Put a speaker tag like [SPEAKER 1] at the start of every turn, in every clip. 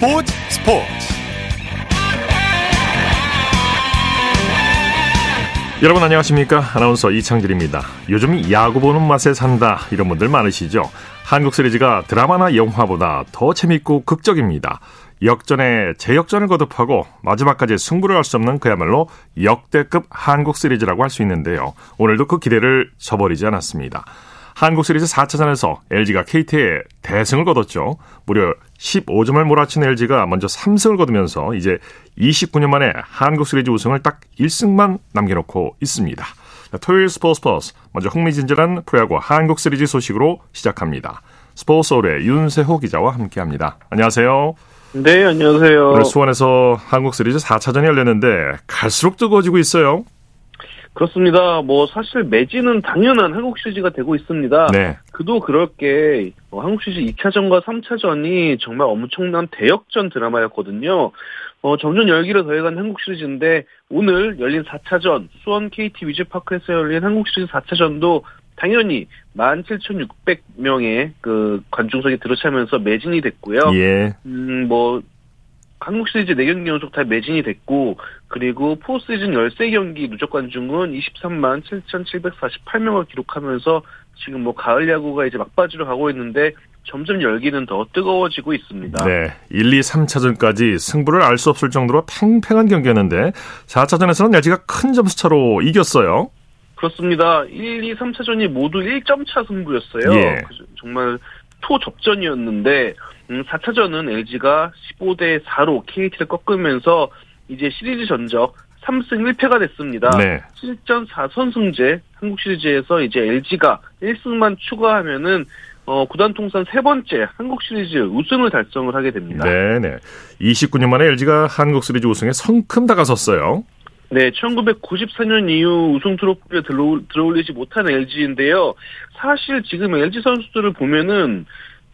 [SPEAKER 1] 스포츠 스포츠. 여러분 안녕하십니까? 아나운서 이창진입니다. 요즘 야구 보는 맛에 산다. 이런 분들 많으시죠? 한국 시리즈가 드라마나 영화보다 더 재밌고 극적입니다. 역전에 재역전을 거듭하고 마지막까지 승부를 할 수 없는 그야말로 역대급 한국 시리즈라고 할 수 있는데요. 오늘도 그 기대를 저버리지 않았습니다. 한국 시리즈 4차전에서 LG가 KT에 대승을 거뒀죠. 무려 15점을 몰아친 LG가 먼저 3승을 거두면서 이제 29년 만에 한국 시리즈 우승을 딱 1승만 남겨놓고 있습니다. 토요일 스포츠 플러스 먼저 흥미진진한 프로야구 한국 시리즈 소식으로 시작합니다. 스포츠홀의 윤세호 기자와 함께합니다. 안녕하세요.
[SPEAKER 2] 네, 안녕하세요.
[SPEAKER 1] 오늘 수원에서 한국 시리즈 4차전이 열렸는데 갈수록 뜨거워지고 있어요.
[SPEAKER 2] 그렇습니다. 뭐 사실 매진은 당연한 한국 시리즈가 되고 있습니다.
[SPEAKER 1] 네.
[SPEAKER 2] 그도 그럴 게 어, 한국 시리즈 2차전과 3차전이 정말 엄청난 대역전 드라마였거든요. 어, 점점 열기를 더해간 한국 시리즈인데 오늘 열린 4차전 수원 KT 위즈파크에서 열린 한국 시리즈 4차전도 당연히 17,600명의 그 관중석이 들어차면서 매진이 됐고요.
[SPEAKER 1] 예.
[SPEAKER 2] 음, 뭐 한국 시리즈 4경기 연속 다 매진이 됐고 그리고 포시즌 13경기 누적 관중은 23만 7,748명을 기록하면서 지금 뭐 가을 야구가 이제 막바지로 가고 있는데 점점 열기는 더 뜨거워지고 있습니다.
[SPEAKER 1] 네. 1, 2, 3차전까지 승부를 알 수 없을 정도로 팽팽한 경기였는데 4차전에서는 LG가 큰 점수 차로 이겼어요.
[SPEAKER 2] 그렇습니다. 1, 2, 3차전이 모두 1점 차 승부였어요.
[SPEAKER 1] 예.
[SPEAKER 2] 정말 초접전이었는데 음, 4차전은 LG가 15대 4로 KT를 꺾으면서 이제 시리즈 전적 3승 1패가 됐습니다.
[SPEAKER 1] 네.
[SPEAKER 2] 실전 4선승제 한국 시리즈에서 이제 LG가 1승만 추가하면은 어, 구단 통산 세 번째 한국 시리즈 우승을 달성을 하게 됩니다.
[SPEAKER 1] 네 네. 29년 만에 LG가 한국 시리즈 우승에 성큼 다가섰어요.
[SPEAKER 2] 네, 1994년 이후 우승 트로피를 들어, 들어올리지 못한 LG인데요. 사실 지금 LG 선수들을 보면은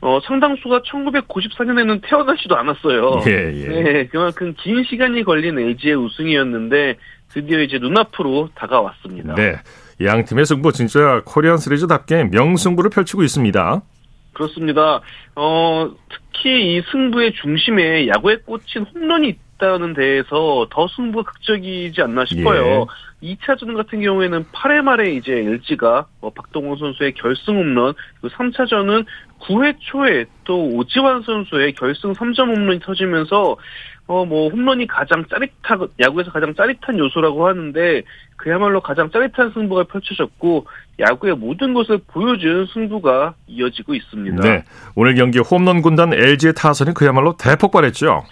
[SPEAKER 2] 어, 상당수가 1994년에는 태어나지도 않았어요.
[SPEAKER 1] 예, 예.
[SPEAKER 2] 네, 그만큼 긴 시간이 걸린 LG의 우승이었는데 드디어 이제 눈앞으로 다가왔습니다.
[SPEAKER 1] 네. 양 팀의 승부 진짜 코리안 시리즈답게 명승부를 펼치고 있습니다.
[SPEAKER 2] 그렇습니다. 어, 특히 이 승부의 중심에 야구에 꽂힌 홈런이 있다는 데에서 더 승부가 극적이지 않나 싶어요.
[SPEAKER 1] 예.
[SPEAKER 2] 2차전 같은 경우에는 8회 말에 이제 LG가 뭐 박동원 선수의 결승 홈런, 그리고 3차전은 9회 초에 또 오지환 선수의 결승 3점 홈런이 터지면서 어 뭐 홈런이 가장 짜릿한 야구에서 가장 짜릿한 요소라고 하는데 그야말로 가장 짜릿한 승부가 펼쳐졌고 야구의 모든 것을 보여준 승부가 이어지고 있습니다.
[SPEAKER 1] 네. 오늘 경기 홈런 군단 LG의 타선이 그야말로 대폭발했죠.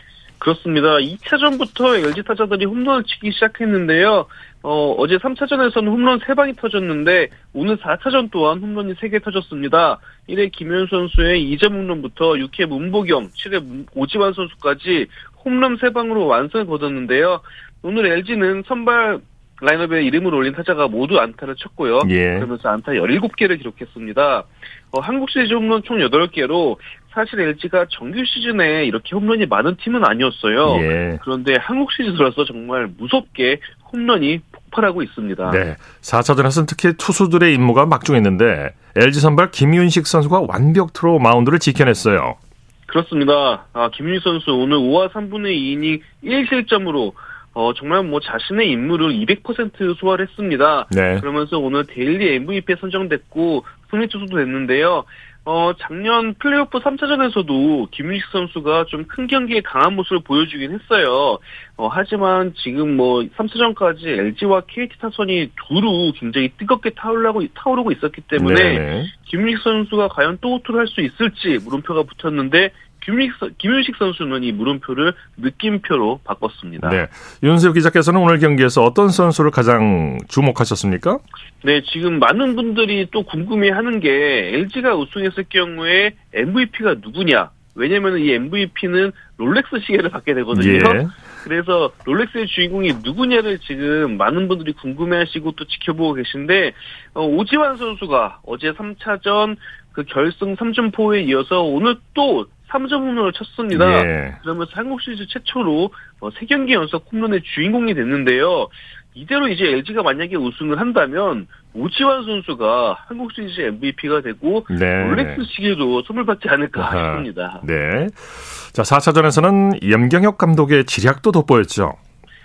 [SPEAKER 2] 그렇습니다. 2차전부터 LG 타자들이 홈런을 치기 시작했는데요. 어, 어제 3차전에서는 홈런 3방이 터졌는데 오늘 4차전 또한 홈런이 3개 터졌습니다. 1회 김현 선수의 2점 홈런부터 6회 문보경, 7회 오지환 선수까지 홈런 3방으로 완승을 거뒀는데요. 오늘 LG는 선발 라인업에 이름을 올린 타자가 모두 안타를 쳤고요.
[SPEAKER 1] 예.
[SPEAKER 2] 그러면서 안타 17개를 기록했습니다. 어, 한국 시리즈 홈런 총 8개로 사실 LG가 정규 시즌에 이렇게 홈런이 많은 팀은 아니었어요.
[SPEAKER 1] 예.
[SPEAKER 2] 그런데 한국 시리즈 들어서 정말 무섭게 홈런이 폭발하고 있습니다.
[SPEAKER 1] 네. 4차전 에서는 특히 투수들의 임무가 막중했는데 LG 선발 김윤식 선수가 완벽트로 마운드를 지켜냈어요.
[SPEAKER 2] 그렇습니다. 아, 김윤식 선수 오늘 5와 3분의 2이닝 1실점으로 어, 정말 뭐 자신의 임무를 200% 소화를 했습니다.
[SPEAKER 1] 네.
[SPEAKER 2] 그러면서 오늘 daily MVP에 선정됐고 승리 투수도 됐는데요. 어, 작년 플레이오프 3차전에서도 김윤식 선수가 좀 큰 경기에 강한 모습을 보여주긴 했어요. 어, 하지만 지금 뭐 3차전까지 LG와 KT 타선이 두루 굉장히 뜨겁게 타오르고, 타오르고 있었기 때문에
[SPEAKER 1] 네네.
[SPEAKER 2] 김윤식 선수가 과연 또 호투를 할 수 있을지 물음표가 붙었는데 김윤식, 선- 김윤식 선수는 이 물음표를 느낌표로 바꿨습니다.
[SPEAKER 1] 네. 윤세호 기자께서는 오늘 경기에서 어떤 선수를 가장 주목하셨습니까?
[SPEAKER 2] 네, 지금 많은 분들이 또 궁금해하는 게 LG가 우승했을 경우에 MVP가 누구냐? 왜냐면 이 MVP는 롤렉스 시계를 받게 되거든요.
[SPEAKER 1] 예.
[SPEAKER 2] 그래서 롤렉스의 주인공이 누구냐를 지금 많은 분들이 궁금해하시고 또 지켜보고 계신데 어, 오지환 선수가 어제 3차전 그 결승 3점포에 이어서 오늘 또 3점 홈런을 쳤습니다.
[SPEAKER 1] 예.
[SPEAKER 2] 그러면서 한국 시리즈 최초로 어, 3경기 연속 홈런의 주인공이 됐는데요. 이대로 이제 LG가 만약에 우승을 한다면 오지환 선수가 한국 시리즈 MVP가 되고 네. 롤렉스 시계도 선물 받지 않을까 아하. 싶습니다.
[SPEAKER 1] 네. 자, 4차전에서는 염경혁 감독의 지략도 돋보였죠.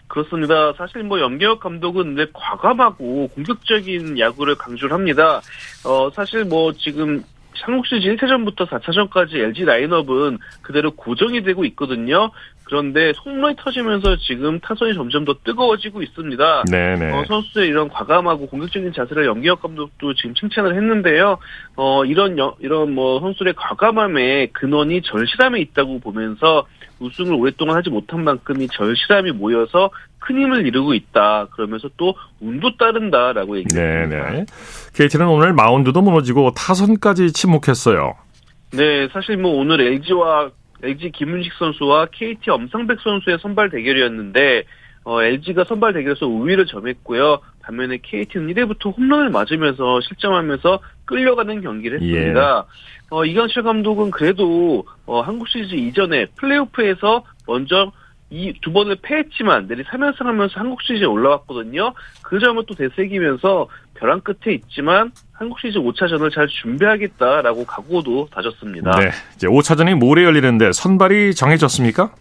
[SPEAKER 2] 그렇습니다. 사실 뭐 염경혁 감독은 네, 과감하고 공격적인 야구를 강조를 합니다. 어, 사실 뭐 지금 한국 시리즈 1차전부터 4차전까지 LG 라인업은 그대로 고정이 되고 있거든요. 그런데 홈런이 터지면서 지금 타선이 점점 더 뜨거워지고 있습니다. 네네. 어, 선수의 이런 과감하고 공격적인 자세를 연기혁 감독도 지금 칭찬을 했는데요. 어, 이런 여, 이런 뭐 선수의 과감함의 근원이 절실함에 있다고 보면서 우승을 오랫동안 하지 못한 만큼 이 절실함이 모여서 큰 힘을 이루고 있다. 그러면서 또 운도 따른다라고 얘기했습니다. 네네.
[SPEAKER 1] KT는 오늘 마운드도 무너지고 타선까지 침묵했어요.
[SPEAKER 2] 네, 사실 뭐 오늘 LG와 LG 김은식 선수와 KT 엄상백 선수의 선발 대결이었는데 어, LG가 선발 대결에서 우위를 점했고요. 반면에 KT는 1회부터 홈런을 맞으면서 실점하면서 끌려가는 경기를 했습니다. 예. 어, 이강철 감독은 그래도 어, 한국 시리즈 이전에 플레이오프에서 먼저 이 두 번을 패했지만 내리 3연승 하면서 한국 시리즈에 올라왔거든요. 그 점을 또 되새기면서 벼랑 끝에 있지만 한국 시리즈 5차전을 잘 준비하겠다라고 각오도 다졌습니다. 네.
[SPEAKER 1] 이제 5차전이 모레 열리는데 선발이 정해졌습니까?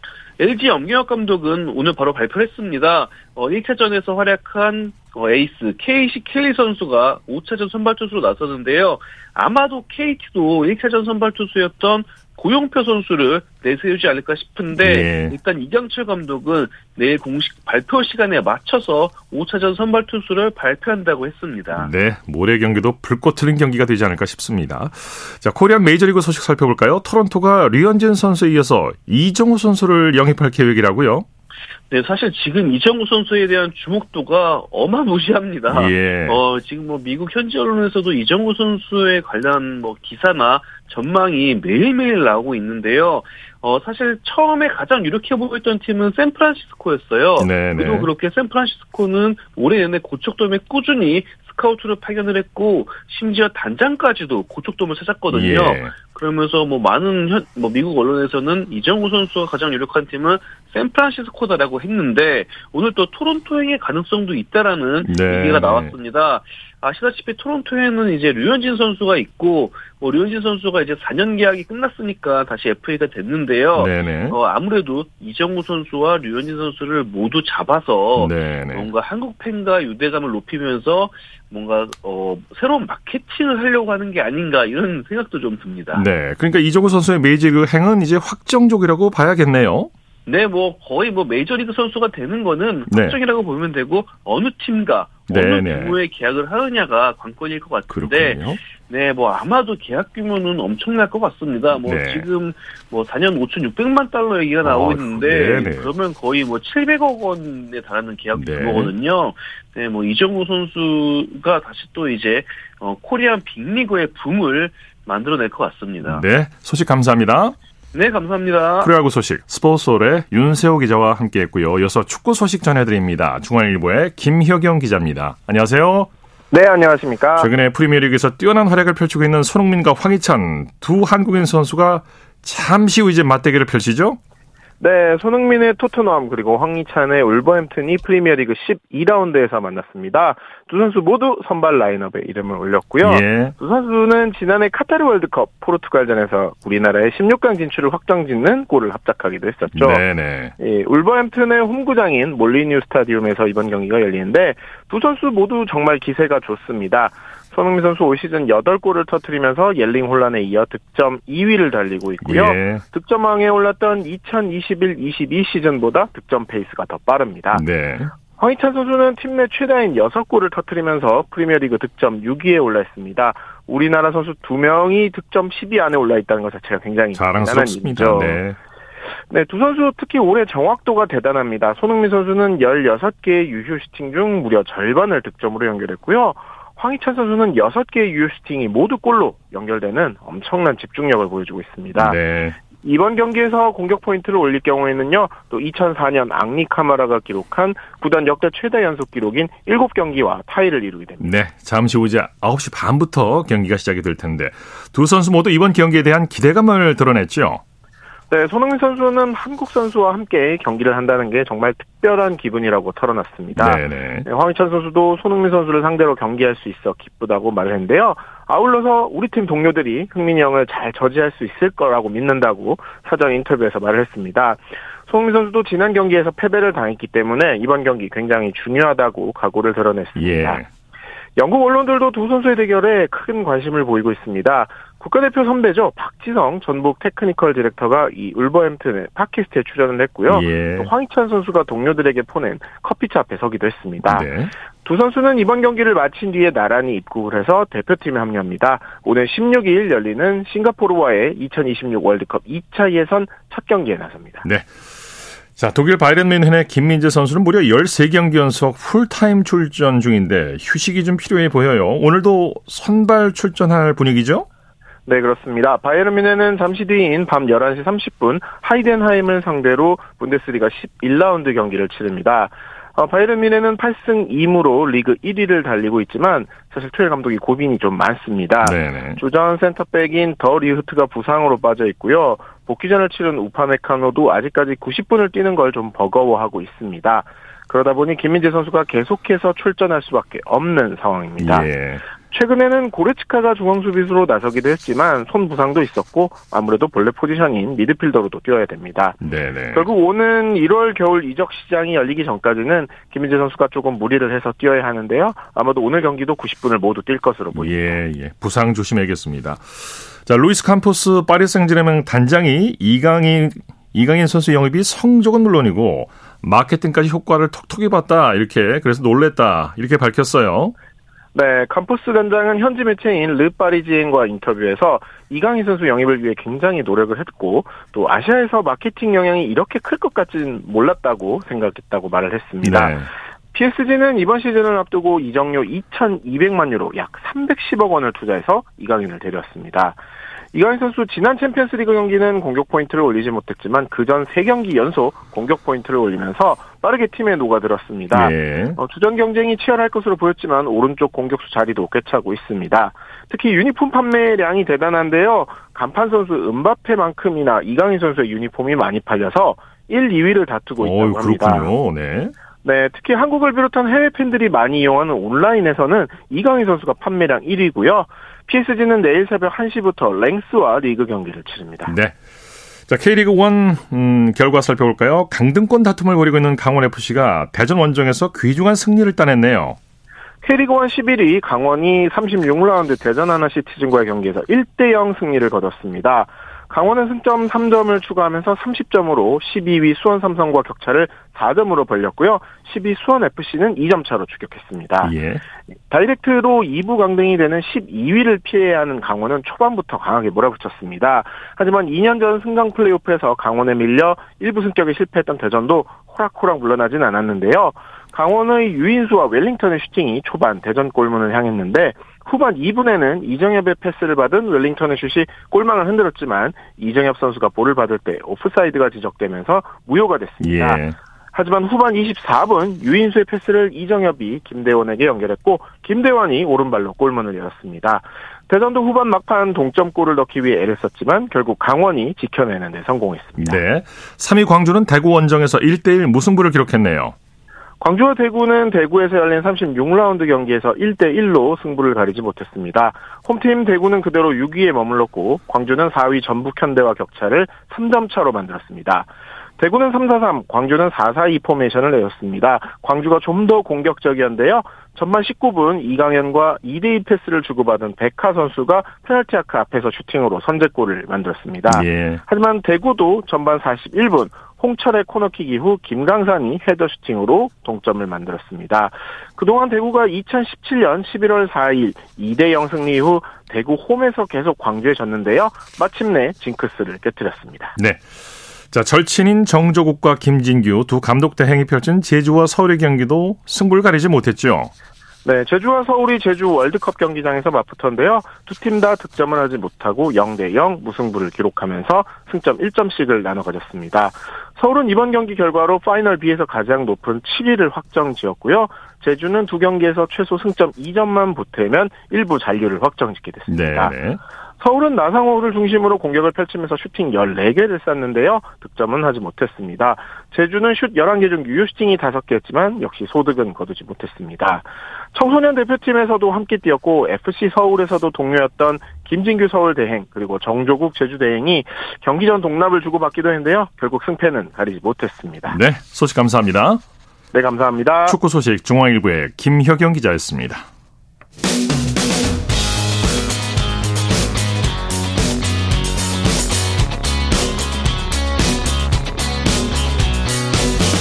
[SPEAKER 2] LG 염경엽 감독은 오늘 바로 발표했습니다. 어, 1차전에서 활약한 어, 에이스 KC 켈리 선수가 5차전 선발 투수로 나섰는데요. 아마도 KT도 1차전 선발 투수였던 고용표 선수를 내세우지 않을까 싶은데 네. 일단 이경철 감독은 내일 공식 발표 시간에 맞춰서 5차전 선발 투수를 발표한다고 했습니다.
[SPEAKER 1] 네, 모레 경기도 불꽃 튀는 경기가 되지 않을까 싶습니다. 자, 코리안 메이저리그 소식 살펴볼까요? 토론토가 류현진 선수에 이어서 이정우 선수를 영입할 계획이라고요?
[SPEAKER 2] 네, 사실 지금 이정우 선수에 대한 주목도가 어마무시합니다. 예. 어, 지금 뭐 미국 현지 언론에서도 이정우 선수에 관련 뭐 기사나 전망이 매일매일 나오고 있는데요. 어, 사실 처음에 가장 유력해 보였던 팀은 샌프란시스코였어요. 네네. 그래도 네. 그렇게 샌프란시스코는 올해 내내 고척돔에 꾸준히 스카우트를 파견을 했고 심지어 단장까지도 고척돔을 찾았거든요. 예. 그러면서 뭐 많은 현, 뭐 미국 언론에서는 이정우 선수가 가장 유력한 팀은 샌프란시스코다라고 했는데 오늘 또 토론토행의 가능성도 있다라는 네. 얘기가 나왔습니다. 아시다시피 토론토에는 이제 류현진 선수가 있고 뭐 류현진 선수가 이제 4년 계약이 끝났으니까 다시 FA가 됐는데요. 네네. 어, 아무래도 이정우 선수와 류현진 선수를 모두 잡아서 네네. 뭔가 한국 팬과 유대감을 높이면서 뭔가 어, 새로운 마케팅을 하려고 하는 게 아닌가 이런 생각도 좀 듭니다.
[SPEAKER 1] 네, 그러니까 이정우 선수의 메이지그 행은 이제 확정적이라고 봐야겠네요.
[SPEAKER 2] 네, 뭐 거의 뭐 메이저리그 선수가 되는 거는 네. 확정이라고 보면 되고 어느 팀과 어느 네네. 규모의 계약을 하느냐가 관건일 것 같은데 그렇군요. 네, 뭐 아마도 계약 규모는 엄청날 것 같습니다. 뭐 네. 지금 뭐 4년 5천6백만 달러 얘기가 나오고 아, 있는데 네네. 그러면 거의 뭐 700억 원에 달하는 계약 네. 규모거든요. 네, 뭐 이정우 선수가 다시 또 이제 어, 코리안 빅리그의 붐을 만들어낼 것 같습니다.
[SPEAKER 1] 네, 소식 감사합니다.
[SPEAKER 2] 네, 감사합니다.
[SPEAKER 1] 프로야구 소식 스포츠홀의 윤세호 기자와 함께했고요. 이어서 축구 소식 전해드립니다. 중앙일보의 김혁영 기자입니다. 안녕하세요.
[SPEAKER 3] 네, 안녕하십니까.
[SPEAKER 1] 최근에 프리미어리그에서 뛰어난 활약을 펼치고 있는 손흥민과 황희찬 두 한국인 선수가 잠시 후 이제 맞대결을 펼치죠?
[SPEAKER 3] 네, 손흥민의 토트넘 그리고 황희찬의 울버햄튼이 프리미어리그 12라운드에서 만났습니다. 두 선수 모두 선발 라인업에 이름을 올렸고요. 예. 두 선수는 지난해 카타르 월드컵 포르투갈전에서 우리나라의 16강 진출을 확정짓는 골을 합작하기도 했었죠. 네네. 예, 울버햄튼의 홈구장인 몰리뉴 스타디움에서 이번 경기가 열리는데 두 선수 모두 정말 기세가 좋습니다. 손흥민 선수 올 시즌 8골을 터뜨리면서 엘링 홀란에 이어 득점 2위를 달리고 있고요. 예. 득점왕에 올랐던 2021-22 시즌보다 득점 페이스가 더 빠릅니다. 네. 황희찬 선수는 팀 내 최다인 6골을 터뜨리면서 프리미어리그 득점 6위에 올라 있습니다. 우리나라 선수 2명이 득점 10위 안에 올라 있다는 것 자체가 굉장히
[SPEAKER 1] 자랑스럽습니다. 네.
[SPEAKER 3] 네, 두 선수 특히 올해 정확도가 대단합니다. 손흥민 선수는 16개의 유효 슈팅 중 무려 절반을 득점으로 연결했고요. 황희찬 선수는 6개의 유효 슈팅이 모두 골로 연결되는 엄청난 집중력을 보여주고 있습니다. 네. 이번 경기에서 공격 포인트를 올릴 경우에는요, 또 2004년 앙리 카마라가 기록한 구단 역대 최다 연속 기록인 7경기와 타이를 이루게 됩니다.
[SPEAKER 1] 네, 잠시 후 이제 9시 반부터 경기가 시작이 될 텐데 두 선수 모두 이번 경기에 대한 기대감을 드러냈죠.
[SPEAKER 3] 네, 손흥민 선수는 한국 선수와 함께 경기를 한다는 게 정말 특별한 기분이라고 털어놨습니다. 네네. 네, 황희찬 선수도 손흥민 선수를 상대로 경기할 수 있어 기쁘다고 말을 했는데요. 아울러서 우리 팀 동료들이 흥민이 형을 잘 저지할 수 있을 거라고 믿는다고 사전 인터뷰에서 말을 했습니다. 손흥민 선수도 지난 경기에서 패배를 당했기 때문에 이번 경기 굉장히 중요하다고 각오를 드러냈습니다. 예. 영국 언론들도 두 선수의 대결에 큰 관심을 보이고 있습니다. 국가대표 선배죠. 박지성 전북 테크니컬 디렉터가 이 울버햄튼의 팟캐스트에 출연을 했고요. 예. 황희찬 선수가 동료들에게 보낸 커피차 앞에 서기도 했습니다. 네. 두 선수는 이번 경기를 마친 뒤에 나란히 입국을 해서 대표팀에 합류합니다. 오는 16일 열리는 싱가포르와의 2026 월드컵 2차 예선 첫 경기에 나섭니다.
[SPEAKER 1] 네. 자, 독일 바이른 뮌헨의 김민재 선수는 무려 13경기 연속 풀타임 출전 중인데 휴식이 좀 필요해 보여요. 오늘도 선발 출전할 분위기죠?
[SPEAKER 3] 네, 그렇습니다. 바이에른 뮌헨은 잠시 뒤인 밤 11시 30분 하이덴하임을 상대로 분데스리가 11라운드 경기를 치릅니다. 어, 바이에른 뮌헨은 8승 2무로 리그 1위를 달리고 있지만 사실 트웰 감독이 고민이 좀 많습니다. 네네. 주전 센터백인 더 리흐트가 부상으로 빠져 있고요. 복귀전을 치른 우파메카노도 아직까지 90분을 뛰는 걸 좀 버거워하고 있습니다. 그러다 보니 김민재 선수가 계속해서 출전할 수밖에 없는 상황입니다. 예. 최근에는 고레츠카가 중앙 수비수로 나서기도 했지만 손 부상도 있었고 아무래도 본래 포지션인 미드필더로도 뛰어야 됩니다. 네네. 결국 오는 1월 겨울 이적 시장이 열리기 전까지는 김민재 선수가 조금 무리를 해서 뛰어야 하는데요. 아마도 오늘 경기도 90분을 모두 뛸 것으로 보입니다.
[SPEAKER 1] 예, 예. 부상 조심해야겠습니다. 자, 루이스 캄포스 파리 생제르맹 단장이 이강인 이강인 선수 영입이 성적은 물론이고 마케팅까지 효과를 톡톡히 봤다 이렇게 그래서 놀랬다 이렇게 밝혔어요.
[SPEAKER 3] 네, 캄포스 단장은 현지 매체인 르 파리지엔과 인터뷰에서 이강인 선수 영입을 위해 굉장히 노력을 했고 또 아시아에서 마케팅 영향이 이렇게 클 것 같지는 몰랐다고 생각했다고 말을 했습니다. 네. PSG는 이번 시즌을 앞두고 이정료 2,200만 유로 약 310억 원을 투자해서 이강인을 데려왔습니다. 이강인 선수 지난 챔피언스리그 경기는 공격 포인트를 올리지 못했지만 그전 3경기 연속 공격 포인트를 올리면서 빠르게 팀에 녹아들었습니다. 예. 어, 주전 경쟁이 치열할 것으로 보였지만 오른쪽 공격수 자리도 꿰차고 있습니다. 특히 유니폼 판매량이 대단한데요. 간판 선수 은바페만큼이나 이강인 선수의 유니폼이 많이 팔려서 1, 2위를 다투고 있다고 어, 합니다.
[SPEAKER 1] 그렇군요. 네.
[SPEAKER 3] 네, 특히 한국을 비롯한 해외 팬들이 많이 이용하는 온라인에서는 이강인 선수가 판매량 1위고요. PSG는 내일 새벽 1시부터 랭스와 리그 경기를 치릅니다.
[SPEAKER 1] 네. 자, K리그 1 음, 결과 살펴볼까요? 강등권 다툼을 벌이고 있는 강원FC가 대전 원정에서 귀중한 승리를 따냈네요.
[SPEAKER 3] K리그 1 11위 강원이 36라운드 대전 하나시티즌과의 경기에서 1대0 승리를 거뒀습니다. 강원은 승점 3점을 추가하면서 30점으로 12위 수원 삼성과 격차를 4점으로 벌렸고요. 10위 수원 FC는 2점 차로 추격했습니다. 예. 다이렉트로 2부 강등이 되는 12위를 피해야 하는 강원은 초반부터 강하게 몰아붙였습니다. 하지만 2년 전 승강 플레이오프에서 강원에 밀려 1부 승격에 실패했던 대전도 호락호락 물러나진 않았는데요. 강원의 유인수와 웰링턴의 슈팅이 초반 대전 골문을 향했는데 후반 2분에는 이정협의 패스를 받은 웰링턴의 슛이 골망을 흔들었지만 이정협 선수가 볼을 받을 때 오프사이드가 지적되면서 무효가 됐습니다. 예. 하지만 후반 24분 유인수의 패스를 이정협이 김대원에게 연결했고 김대원이 오른발로 골문을 열었습니다. 대전도 후반 막판 동점골을 넣기 위해 애를 썼지만 결국 강원이 지켜내는 데 성공했습니다.
[SPEAKER 1] 네. 3위 광주는 대구 원정에서 1대1 무승부를 기록했네요.
[SPEAKER 3] 광주와 대구는 대구에서 열린 36라운드 경기에서 1대1로 승부를 가리지 못했습니다. 홈팀 대구는 그대로 6위에 머물렀고 광주는 4위 전북현대와 격차를 3점 차로 만들었습니다. 대구는 3-4-3, 광주는 4-4-2 포메이션을 내었습니다. 광주가 좀 더 공격적이었는데요. 전반 19분 이강현과 2대2 패스를 주고받은 베카 선수가 페널티 아크 앞에서 슈팅으로 선제골을 만들었습니다. 예. 하지만 대구도 전반 41분 홍철의 코너킥 이후 김강산이 헤더 슈팅으로 동점을 만들었습니다. 그동안 대구가 2017년 11월 4일 2대 0 승리 이후 대구 홈에서 계속 광주에 졌는데요. 마침내 징크스를 깨뜨렸습니다.
[SPEAKER 1] 네. 자, 절친인 정조국과 김진규 두 감독 대행이 펼친 제주와 서울의 경기도 승부를 가리지 못했죠.
[SPEAKER 3] 네, 제주와 서울이 제주 월드컵 경기장에서 맞붙었는데요. 두 팀 다 득점을 하지 못하고 0대 0 무승부를 기록하면서 승점 1점씩을 나눠 가졌습니다. 서울은 이번 경기 결과로 파이널 B에서 가장 높은 7위를 확정 지었고요. 제주는 두 경기에서 최소 승점 2점만 보태면 1부 잔류를 확정 짓게 됐습니다. 네 서울은 나상호를 중심으로 공격을 펼치면서 슈팅 14개를 쐈는데요. 득점은 하지 못했습니다. 제주는 슛 11개 중 유효 슈팅이 5개였지만 역시 소득은 거두지 못했습니다. 청소년 대표팀에서도 함께 뛰었고 FC 서울에서도 동료였던 김진규 서울 대행 그리고 정조국 제주 대행이 경기 전 동납을 주고받기도 했는데요. 결국 승패는 가리지 못했습니다.
[SPEAKER 1] 네, 소식 감사합니다.
[SPEAKER 3] 네, 감사합니다.
[SPEAKER 1] 축구 소식 중앙일보의 김혁영 기자였습니다.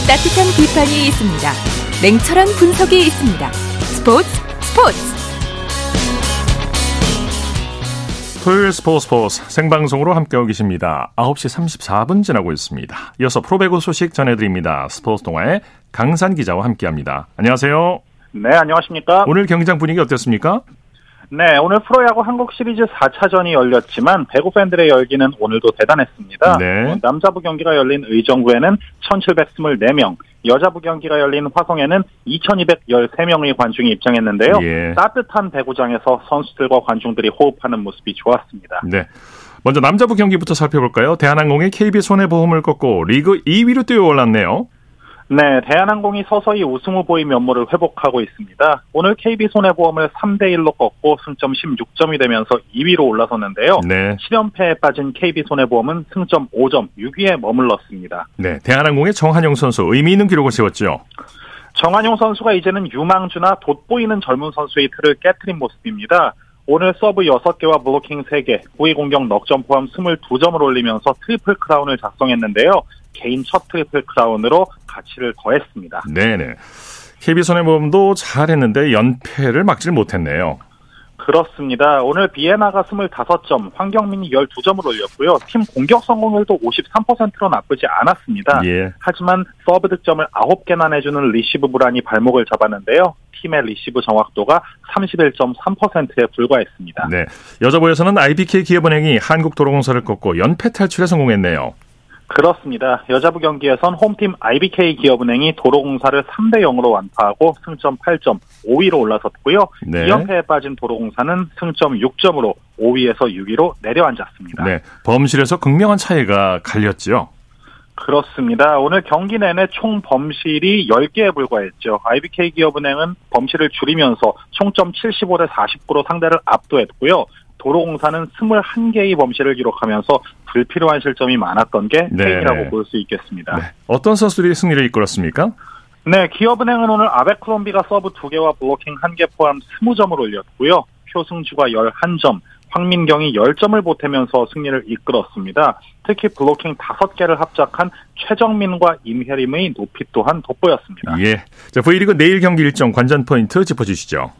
[SPEAKER 4] 따뜻한 비판이 있습니다. 냉철한 분석이 있습니다. 스포츠 스포츠
[SPEAKER 1] 토요일 스포츠 스포츠 생방송으로 함께하고 계십니다. 9시 34분 지나고 있습니다. 이어서 프로배구 소식 전해드립니다. 스포츠 동아의 강산 기자와 함께합니다. 안녕하세요.
[SPEAKER 5] 네, 안녕하십니까?
[SPEAKER 1] 오늘 경기장 분위기 어땠습니까?
[SPEAKER 5] 네, 오늘 프로야구 한국 시리즈 4차전이 열렸지만 배구 팬들의 열기는 오늘도 대단했습니다.
[SPEAKER 1] 네.
[SPEAKER 5] 남자부 경기가 열린 의정부에는 1724명, 여자부 경기가 열린 화성에는 2213명의 관중이 입장했는데요.
[SPEAKER 1] 예.
[SPEAKER 5] 따뜻한 배구장에서 선수들과 관중들이 호흡하는 모습이 좋았습니다.
[SPEAKER 1] 네. 먼저 남자부 경기부터 살펴볼까요? 대한항공이 KB 손해보험을 꺾고 리그 2위로 뛰어올랐네요.
[SPEAKER 5] 네, 대한항공이 서서히 우승 후보의 면모를 회복하고 있습니다. 오늘 KB손해보험을 3대1로 꺾고 승점 16점이 되면서 2위로 올라섰는데요.
[SPEAKER 1] 네.
[SPEAKER 5] 7연패에 빠진 KB손해보험은 승점 5점 6위에 머물렀습니다.
[SPEAKER 1] 네. 대한항공의 정한용 선수 의미 있는 기록을 세웠죠.
[SPEAKER 5] 정한용 선수가 이제는 유망주나 돋보이는 젊은 선수의 틀을 깨트린 모습입니다. 오늘 서브 6개와 블로킹 3개, 후위 공격 넉점 포함 22점을 올리면서 트리플 크라운을 작성했는데요. 개인 첫 트리플 크라운으로 가치를 더했습니다.
[SPEAKER 1] 네네. KB손해보험도 잘했는데 연패를 막지를 못했네요.
[SPEAKER 5] 그렇습니다. 오늘 비예나가 25점, 황경민이 12점을 올렸고요. 팀 공격 성공률도 53%로 나쁘지 않았습니다.
[SPEAKER 1] 예.
[SPEAKER 5] 하지만 서브 득점을 9개나 내주는 리시브 불안이 발목을 잡았는데요. 팀의 리시브 정확도가 31.3%에 불과했습니다.
[SPEAKER 1] 네. 여자부에서는 IBK 기업은행이 한국도로공사를 꺾고 연패 탈출에 성공했네요.
[SPEAKER 5] 그렇습니다. 여자부 경기에선 홈팀 IBK 기업은행이 도로공사를 3대 0으로 완파하고 승점 8점 5위로 올라섰고요.
[SPEAKER 1] 네.
[SPEAKER 5] 2연패에 빠진 도로공사는 승점 6점으로 5위에서 6위로 내려앉았습니다.
[SPEAKER 1] 네. 범실에서 극명한 차이가 갈렸죠.
[SPEAKER 5] 그렇습니다. 오늘 경기 내내 총 범실이 10개에 불과했죠. IBK 기업은행은 범실을 줄이면서 총점 75대 49로 상대를 압도했고요. 도로공사는 21개의 범실을 기록하면서 불필요한 실점이 많았던 게
[SPEAKER 1] 네.
[SPEAKER 5] 패인이라고 볼 수 있겠습니다.
[SPEAKER 1] 네. 어떤 선수들이 승리를 이끌었습니까?
[SPEAKER 5] 네, 기업은행은 오늘 아베크롬비가 서브 2개와 블로킹 1개 포함 20점을 올렸고요. 표승주가 11점, 황민경이 10점을 보태면서 승리를 이끌었습니다. 특히 블로킹 5개를 합작한 최정민과 임혜림의 높이 또한 돋보였습니다.
[SPEAKER 1] 예. 자, V리그 내일 경기 일정 관전 포인트 짚어주시죠.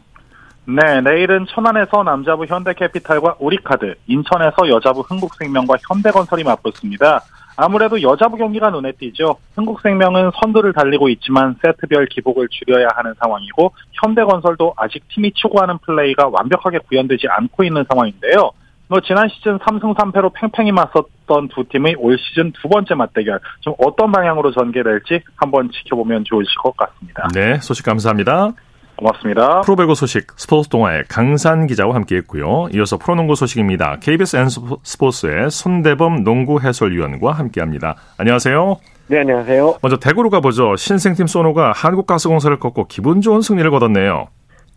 [SPEAKER 5] 네, 내일은 천안에서 남자부 현대캐피탈과 우리카드, 인천에서 여자부 흥국생명과 현대건설이 맞붙습니다. 아무래도 여자부 경기가 눈에 띄죠. 흥국생명은 선두를 달리고 있지만 세트별 기복을 줄여야 하는 상황이고 현대건설도 아직 팀이 추구하는 플레이가 완벽하게 구현되지 않고 있는 상황인데요. 뭐 지난 시즌 3승 3패로 팽팽히 맞섰던 두 팀의 올 시즌 두 번째 맞대결 좀 어떤 방향으로 전개될지 한번 지켜보면 좋으실 것 같습니다.
[SPEAKER 1] 네, 소식 감사합니다.
[SPEAKER 5] 고맙습니다.
[SPEAKER 1] 프로배구 소식 스포츠 동아의 강산 기자와 함께했고요. 이어서 프로농구 소식입니다. KBS N 스포츠의 손대범 농구 해설위원과 함께합니다. 안녕하세요.
[SPEAKER 6] 네, 안녕하세요.
[SPEAKER 1] 먼저 대구로 가보죠. 신생팀 소노가 한국가스공사를 꺾고 기분 좋은 승리를 거뒀네요.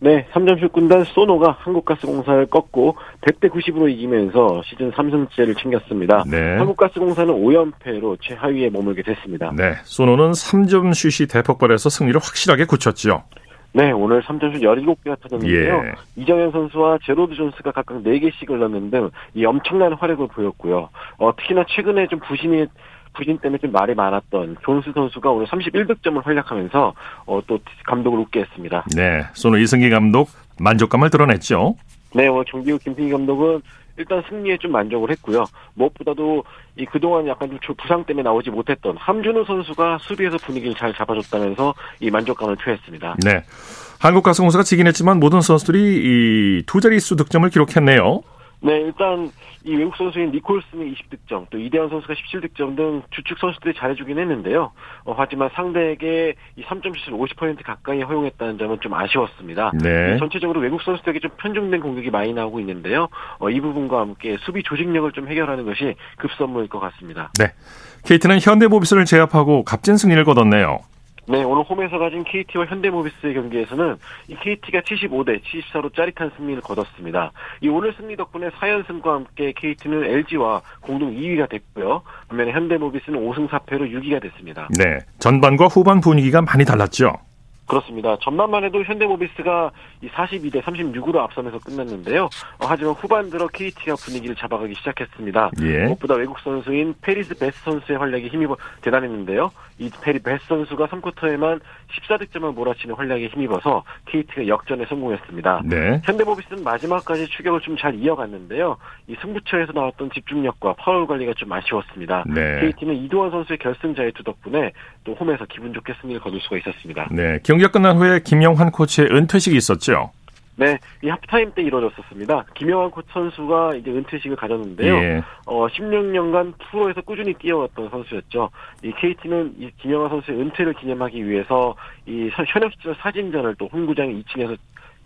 [SPEAKER 6] 네, 3점슛 군단 소노가 한국가스공사를 꺾고 100대 90으로 이기면서 시즌 3승째를 챙겼습니다.
[SPEAKER 1] 네.
[SPEAKER 6] 한국가스공사는 5연패로 최하위에 머물게 됐습니다.
[SPEAKER 1] 네, 소노는 3점 슛이 대폭발해서 승리를 확실하게 굳혔죠.
[SPEAKER 6] 네, 오늘 3점슛 17개가 터졌는데요.
[SPEAKER 1] 예.
[SPEAKER 6] 이정현 선수와 제로드 존스가 각각 4개씩을 넣는 등 이 엄청난 활약을 보였고요. 어, 특히나 최근에 좀 부진이 부진 때문에 좀 말이 많았던 존스 선수가 오늘 31득점을 활약하면서 어, 또 감독을 웃게 했습니다.
[SPEAKER 1] 네, 소노 김승기 감독 만족감을 드러냈죠.
[SPEAKER 6] 네, 오늘 경기 후 김승기 감독은 일단 승리에 좀 만족을 했고요. 무엇보다도 이 그동안 약간 좀 부상 때문에 나오지 못했던 함준호 선수가 수비에서 분위기를 잘 잡아줬다면서 이 만족감을 표했습니다.
[SPEAKER 1] 네, 한국가스공사가 지긴 했지만 모든 선수들이 이 두 자릿수 득점을 기록했네요.
[SPEAKER 6] 네, 일단 이 외국 선수인 니콜슨이 20득점, 또 이대현 선수가 17득점 등 주축 선수들이 잘해주긴 했는데요. 어, 하지만 상대에게 이 3점슛을 50% 가까이 허용했다는 점은 좀 아쉬웠습니다. 네. 전체적으로 외국 선수들에게 좀 편중된 공격이 많이 나오고 있는데요. 어, 이 부분과 함께 수비 조직력을 좀 해결하는 것이 급선무일 것 같습니다.
[SPEAKER 1] 네. KT는 현대모비스를 제압하고 값진 승리를 거뒀네요.
[SPEAKER 6] 네, 오늘 홈에서 가진 KT와 현대모비스의 경기에서는 이 KT가 75대 74로 짜릿한 승리를 거뒀습니다. 이 오늘 승리 덕분에 4연승과 함께 KT는 LG와 공동 2위가 됐고요. 반면에 현대모비스는 5승 4패로 6위가 됐습니다.
[SPEAKER 1] 네, 전반과 후반 분위기가 많이 달랐죠.
[SPEAKER 6] 그렇습니다. 전반만 해도 현대모비스가 이 42대 36으로 앞서면서 끝났는데요. 어, 하지만 후반 들어 KT가 분위기를 잡아가기 시작했습니다. 예. 무엇보다 외국 선수인 패리스 배스 선수의 활약이 힘입어 대단했는데요. 이 패리스 배스 선수가 3쿼터에만 14득점을 몰아치는 활약에 힘입어서 KT가 역전에 성공했습니다. 네. 현대모비스는 마지막까지 추격을 좀 잘 이어갔는데요. 이 승부처에서 나왔던 집중력과 파울 관리가 좀 아쉬웠습니다. 네. KT는 이두원 선수의 결승 자유투 덕분에 또 홈에서 기분 좋게 승리를 거둘 수가 있었습니다.
[SPEAKER 1] 네. 경기가 끝난 후에 김영환 코치의 은퇴식이 있었죠.
[SPEAKER 6] 네, 이 하프타임 때 이루어졌었습니다. 김영환 코치 선수가 이제 은퇴식을 가졌는데요. 예. 어, 16년간 프로에서 꾸준히 뛰어왔던 선수였죠. 이 KT는 이 김영환 선수의 은퇴를 기념하기 위해서 이 현역 시절 사진전을 또 홈구장 2층에서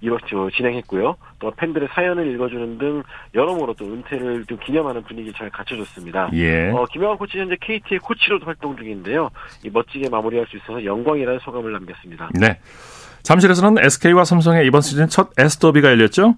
[SPEAKER 6] 이렇죠 진행했고요. 또 팬들의 사연을 읽어주는 등 여러모로 또 은퇴를 좀 기념하는 분위기 잘 갖춰줬습니다. 예. 어, 김영환 코치 현재 KT의 코치로도 활동 중인데요. 이 멋지게 마무리할 수 있어서 영광이라는 소감을 남겼습니다.
[SPEAKER 1] 네. 잠실에서는 SK와 삼성의 이번 시즌 첫 S더비가 열렸죠?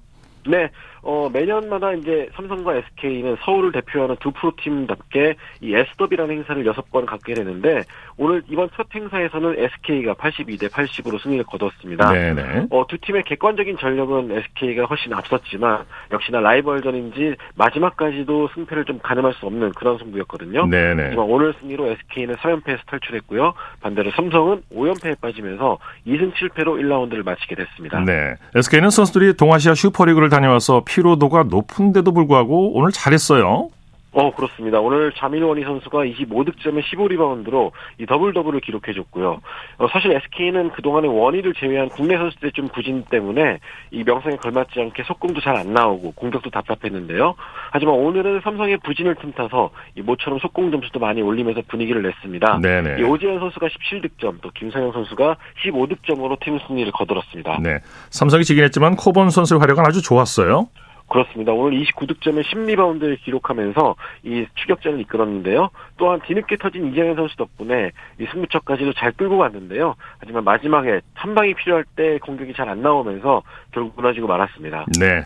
[SPEAKER 6] 네. 어, 매년마다 이제 삼성과 SK는 서울을 대표하는 두 프로팀답게 이 S더비라는 행사를 여섯 번 갖게 되는데 오늘 이번 첫 행사에서는 SK가 82대 80으로 승리를 거뒀습니다. 네네. 어, 두 팀의 객관적인 전력은 SK가 훨씬 앞섰지만 역시나 라이벌전인지 마지막까지도 승패를 좀 가늠할 수 없는 그런 승부였거든요. 네네. 하지만 오늘 승리로 SK는 3연패에서 탈출했고요. 반대로 삼성은 5연패에 빠지면서 2승 7패로 1라운드를 마치게 됐습니다.
[SPEAKER 1] 네. SK는 선수들이 동아시아 슈퍼리그를 다녀와서 피로도가 높은데도 불구하고 오늘 잘했어요.
[SPEAKER 6] 어, 그렇습니다. 오늘 자밀 워니 선수가 25득점에 15리바운드로 이 더블 더블을 기록해줬고요. 어, 사실 SK는 그동안에 워니를 제외한 국내 선수들의 좀 부진 때문에 이 명성에 걸맞지 않게 속공도 잘 안 나오고 공격도 답답했는데요. 하지만 오늘은 삼성의 부진을 틈타서 이 모처럼 속공 점수도 많이 올리면서 분위기를 냈습니다. 네네. 이 오지현 선수가 17득점, 또 김상영 선수가 15득점으로 팀 승리를 거둘었습니다. 네.
[SPEAKER 1] 삼성이 지긴 했지만 코본 선수의 활약은 아주 좋았어요.
[SPEAKER 6] 그렇습니다. 오늘 29득점에 10리바운드를 기록하면서 이 추격전을 이끌었는데요. 또한 뒤늦게 터진 이정현 선수 덕분에 이 승부처까지도 잘 끌고 갔는데요. 하지만 마지막에 한 방이 필요할 때 공격이 잘 안 나오면서 결국 무너지고 말았습니다.
[SPEAKER 1] 네.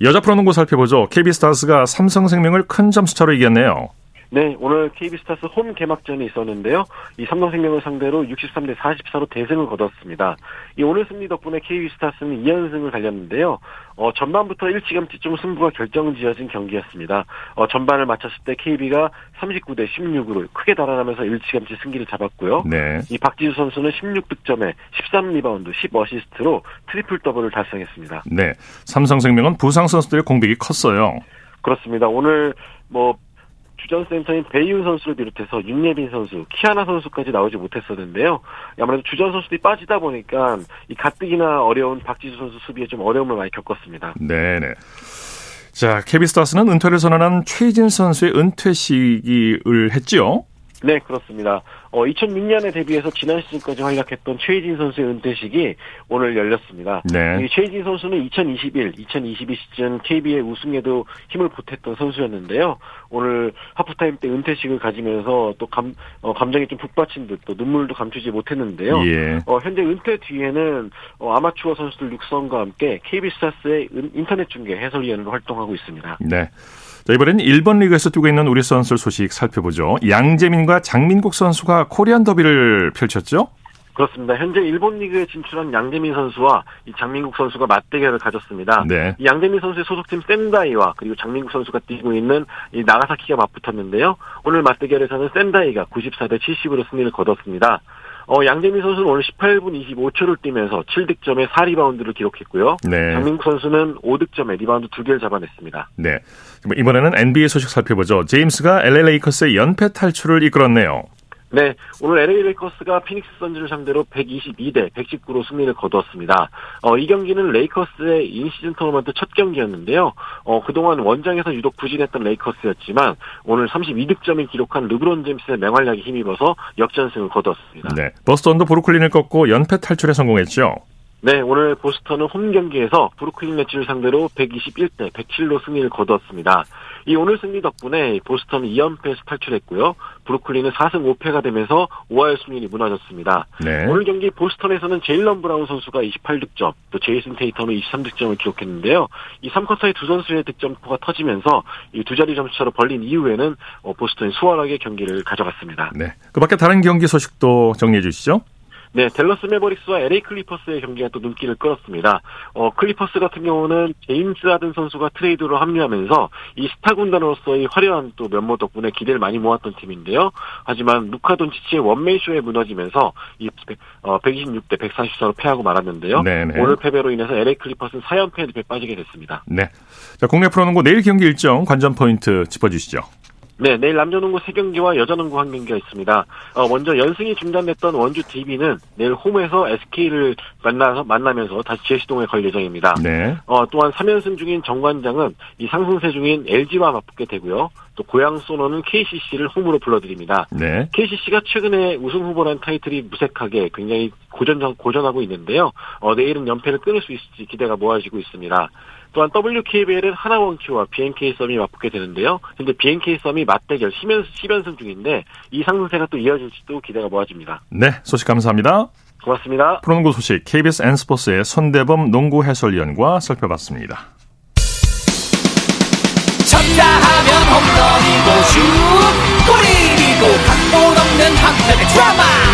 [SPEAKER 1] 여자 프로농구 살펴보죠. KB스타즈가 삼성생명을 큰 점수차로 이겼네요.
[SPEAKER 6] 네, 오늘 KB스타스 홈 개막전이 있었는데요. 이 삼성생명을 상대로 63대 44로 대승을 거뒀습니다. 이 오늘 승리 덕분에 KB스타스는 2연승을 달렸는데요. 어, 전반부터 일찌감치 좀 승부가 결정지어진 경기였습니다. 어, 전반을 마쳤을 때 KB가 39대 16으로 크게 달아나면서 일찌감치 승기를 잡았고요. 네. 이 박지수 선수는 16득점에 13리바운드, 10어시스트로 트리플 더블을 달성했습니다.
[SPEAKER 1] 네. 삼성생명은 부상 선수들의 공백이 컸어요.
[SPEAKER 6] 그렇습니다. 오늘 뭐 주전 센터인 배혜윤 선수를 비롯해서 윤예빈 선수, 키아나 선수까지 나오지 못했었는데요. 아무래도 주전 선수들이 빠지다 보니까 이 가뜩이나 어려운 박지수 선수 수비에 좀 어려움을 많이 겪었습니다.
[SPEAKER 1] 네네. 자, KB스타즈는 은퇴를 선언한 최희진 선수의 은퇴식을 했지요.
[SPEAKER 6] 네, 그렇습니다. 어, 2006년에 데뷔해서 지난 시즌까지 활약했던 최희진 선수의 은퇴식이 오늘 열렸습니다. 네. 이 최희진 선수는 2021, 2022 시즌 KB의 우승에도 힘을 보탰던 선수였는데요. 오늘 하프타임 때 은퇴식을 가지면서 또 감, 어, 감정이 좀 북받친 듯 또 눈물도 감추지 못했는데요. 예. 어, 현재 은퇴 뒤에는 어, 아마추어 선수들 육성과 함께 KB스타스의 인터넷 중계 해설위원으로 활동하고 있습니다.
[SPEAKER 1] 네. 자, 이번에는 일본 리그에서 뛰고 있는 우리 선수 소식 살펴보죠. 양재민과 장민국 선수가 코리안 더비를 펼쳤죠?
[SPEAKER 6] 그렇습니다. 현재 일본 리그에 진출한 양재민 선수와 이 장민국 선수가 맞대결을 가졌습니다. 네. 이 양재민 선수의 소속팀 센다이와 그리고 장민국 선수가 뛰고 있는 이 나가사키가 맞붙었는데요. 오늘 맞대결에서는 센다이가 94대 70으로 승리를 거뒀습니다. 어, 양재민 선수는 오늘 18분 25초를 뛰면서 7득점에 4리바운드를 기록했고요. 네. 장민국 선수는 5득점에 리바운드 2개를 잡아냈습니다.
[SPEAKER 1] 네. 이번에는 NBA 소식 살펴보죠. 제임스가 LA 레이커스의 연패 탈출을 이끌었네요.
[SPEAKER 6] 네, 오늘 LA 레이커스가 피닉스 선즈를 상대로 122대 119로 승리를 거두었습니다. 어, 이 경기는 레이커스의 인시즌 토너먼트 첫 경기였는데요. 어, 그동안 원정에서 유독 부진했던 레이커스였지만 오늘 32득점을 기록한 르브론 제임스의 맹활약에 힘입어서 역전승을 거두었습니다.
[SPEAKER 1] 네, 보스턴도 브루클린을 꺾고 연패 탈출에 성공했죠.
[SPEAKER 6] 네, 오늘 보스턴은 홈 경기에서 브루클린 매치를 상대로 121대 107로 승리를 거두었습니다. 이 오늘 승리 덕분에 보스턴은 2연패에서 탈출했고요. 브루클린은 4승 5패가 되면서 5할 순위이 무너졌습니다. 네. 오늘 경기 보스턴에서는 제일런 브라운 선수가 28득점, 또 제이슨 테이터는 23득점을 기록했는데요. 이 3쿼터에 두 선수의 득점포가 터지면서 이 두 자리 점수차로 벌린 이후에는 어, 보스턴이 수월하게 경기를 가져갔습니다.
[SPEAKER 1] 네. 그 밖에 다른 경기 소식도 정리해 주시죠.
[SPEAKER 6] 네, 댈러스 매버릭스와 LA 클리퍼스의 경기가 또 눈길을 끌었습니다. 어, 클리퍼스 같은 경우는 제임스 하든 선수가 트레이드로 합류하면서 이 스타 군단으로서의 화려한 또 면모 덕분에 기대를 많이 모았던 팀인데요. 하지만 루카 돈치치의 원맨쇼에 무너지면서 이 어, 126대 144로 패하고 말았는데요. 네네. 네. 오늘 패배로 인해서 LA 클리퍼스는 4연패에 빠지게 됐습니다.
[SPEAKER 1] 네. 자, 국내 프로농구 내일 경기 일정 관전 포인트 짚어주시죠.
[SPEAKER 6] 네, 내일 남자농구 3경기와 여자농구 1경기가 있습니다. 어, 먼저 연승이 중단됐던 원주 DB는 내일 홈에서 SK를 만나서 만나면서 다시 재시동에 걸 예정입니다. 네. 어, 또한 3연승 중인 정관장은 이 상승세 중인 LG와 맞붙게 되고요. 또 고향 소노는 KCC를 홈으로 불러드립니다. 네. KCC가 최근에 우승 후보라는 타이틀이 무색하게 굉장히 고전 고전하고 있는데요. 어, 내일은 연패를 끊을 수 있을지 기대가 모아지고 있습니다. 또한 WKBL은 하나원큐와 BNK 썸이 맞붙게 되는데요. 현재 BNK 썸이 맞대결 10연승, 10연승 중인데 이 상승세가 또 이어질지도 기대가 모아집니다.
[SPEAKER 1] 네, 소식 감사합니다.
[SPEAKER 6] 고맙습니다.
[SPEAKER 1] 프로농구 소식 KBS N스포츠의 손대범 농구 해설위원과 살펴봤습니다. 쳤다 하면 홈런이고 슛 골이고 각본 없는 한편의 드라마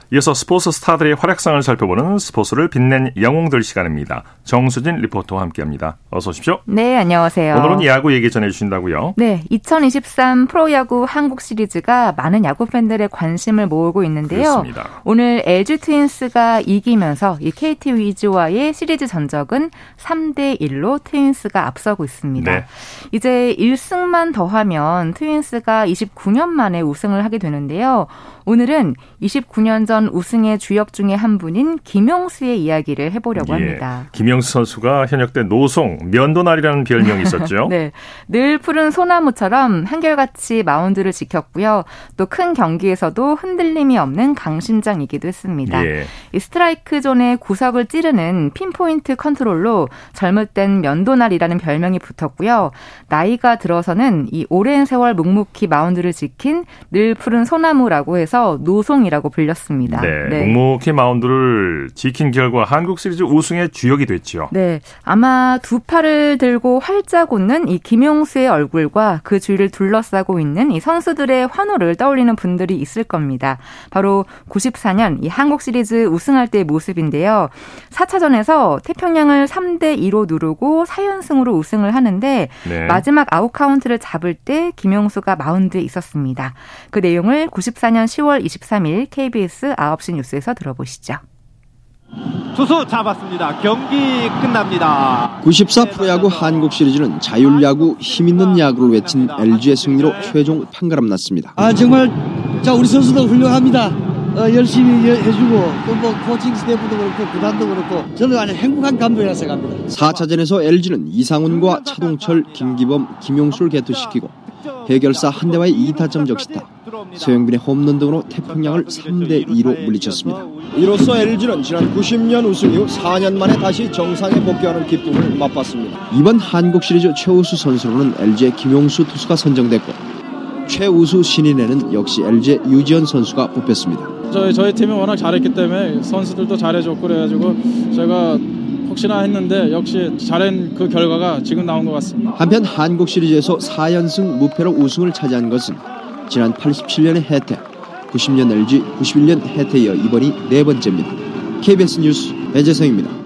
[SPEAKER 1] 이어서 스포츠 스타들의 활약상을 살펴보는 스포츠를 빛낸 영웅들 시간입니다. 정수진 리포터와 함께합니다. 어서 오십시오.
[SPEAKER 7] 네, 안녕하세요.
[SPEAKER 1] 오늘은 야구 얘기 전해주신다고요?
[SPEAKER 7] 네, 2023 프로야구 한국 시리즈가 많은 야구 팬들의 관심을 모으고 있는데요. 그렇습니다. 오늘 LG 트윈스가 이기면서 이 KT 위즈와의 시리즈 전적은 3대 1로 트윈스가 앞서고 있습니다. 네. 이제 1승만 더하면 트윈스가 29년 만에 우승을 하게 되는데요. 오늘은 29년 전 우승의 주역 중에 한 분인 김용수의 이야기를 해보려고 예, 합니다.
[SPEAKER 1] 김용수 선수가 현역 때 노송, 면도날이라는 별명이 있었죠.
[SPEAKER 7] 네. 늘 푸른 소나무처럼 한결같이 마운드를 지켰고요. 또 큰 경기에서도 흔들림이 없는 강심장이기도 했습니다. 예. 이 스트라이크 존의 구석을 찌르는 핀포인트 컨트롤로 젊을 땐 면도날이라는 별명이 붙었고요. 나이가 들어서는 이 오랜 세월 묵묵히 마운드를 지킨 늘 푸른 소나무라고 해서 노송이라고 불렸습니다.
[SPEAKER 1] 네, 네. 묵묵히 마운드를 지킨 결과 한국 시리즈 우승의 주역이 됐죠.
[SPEAKER 7] 네, 아마 두 팔을 들고 활짝 웃는 이 김용수의 얼굴과 그 주위를 둘러싸고 있는 이 선수들의 환호를 떠올리는 분들이 있을 겁니다. 바로 94년 이 한국 시리즈 우승할 때의 모습인데요. 4차전에서 태평양을 3대 2로 누르고 4연승으로 우승을 하는데 네. 마지막 아웃 카운트를 잡을 때 김용수가 마운드에 있었습니다. 그 내용을 94년 10월 10월 23일 KBS 9시 뉴스에서 들어보시죠.
[SPEAKER 8] 투수 잡았습니다. 경기 끝납니다.
[SPEAKER 9] 94 프로야구 한국 시리즈는 자율야구 힘있는 야구를 외친 LG의 승리로 최종 판가름 났습니다.
[SPEAKER 10] 아 정말 자 우리 선수들 훌륭합니다. 어, 열심히 해주고 또뭐 코칭 스태프도 그렇고 구단도 그렇고 저는 아주 행복한 감독이라 생각합니다.
[SPEAKER 9] 4차전에서 LG는 이상훈과 차동철, 김기범, 김용수를 개투시키고 해결사 한 대와의 2타점 적시타, 서영빈의 홈런 등으로 태평양을 3대 2로 물리쳤습니다.
[SPEAKER 11] 이로써 LG는 지난 90년 우승 이후 4년 만에 다시 정상에 복귀하는 기쁨을 맛봤습니다.
[SPEAKER 9] 이번 한국 시리즈 최우수 선수로는 LG의 김용수 투수가 선정됐고 최우수 신인에는 역시 LG의 유지현 선수가 뽑혔습니다.
[SPEAKER 12] 저희 저희 팀이 워낙 잘했기 때문에 선수들도 잘해줬고 그래가지고 제가 혹시나 했는데 역시 잘한 그 결과가 지금 나온 것 같습니다.
[SPEAKER 9] 한편 한국 시리즈에서 4연승 무패로 우승을 차지한 것은 지난 87년의 혜택 90년 LG, 91년 해태이어 이번이 네 번째입니다. KBS 뉴스 배재성입니다.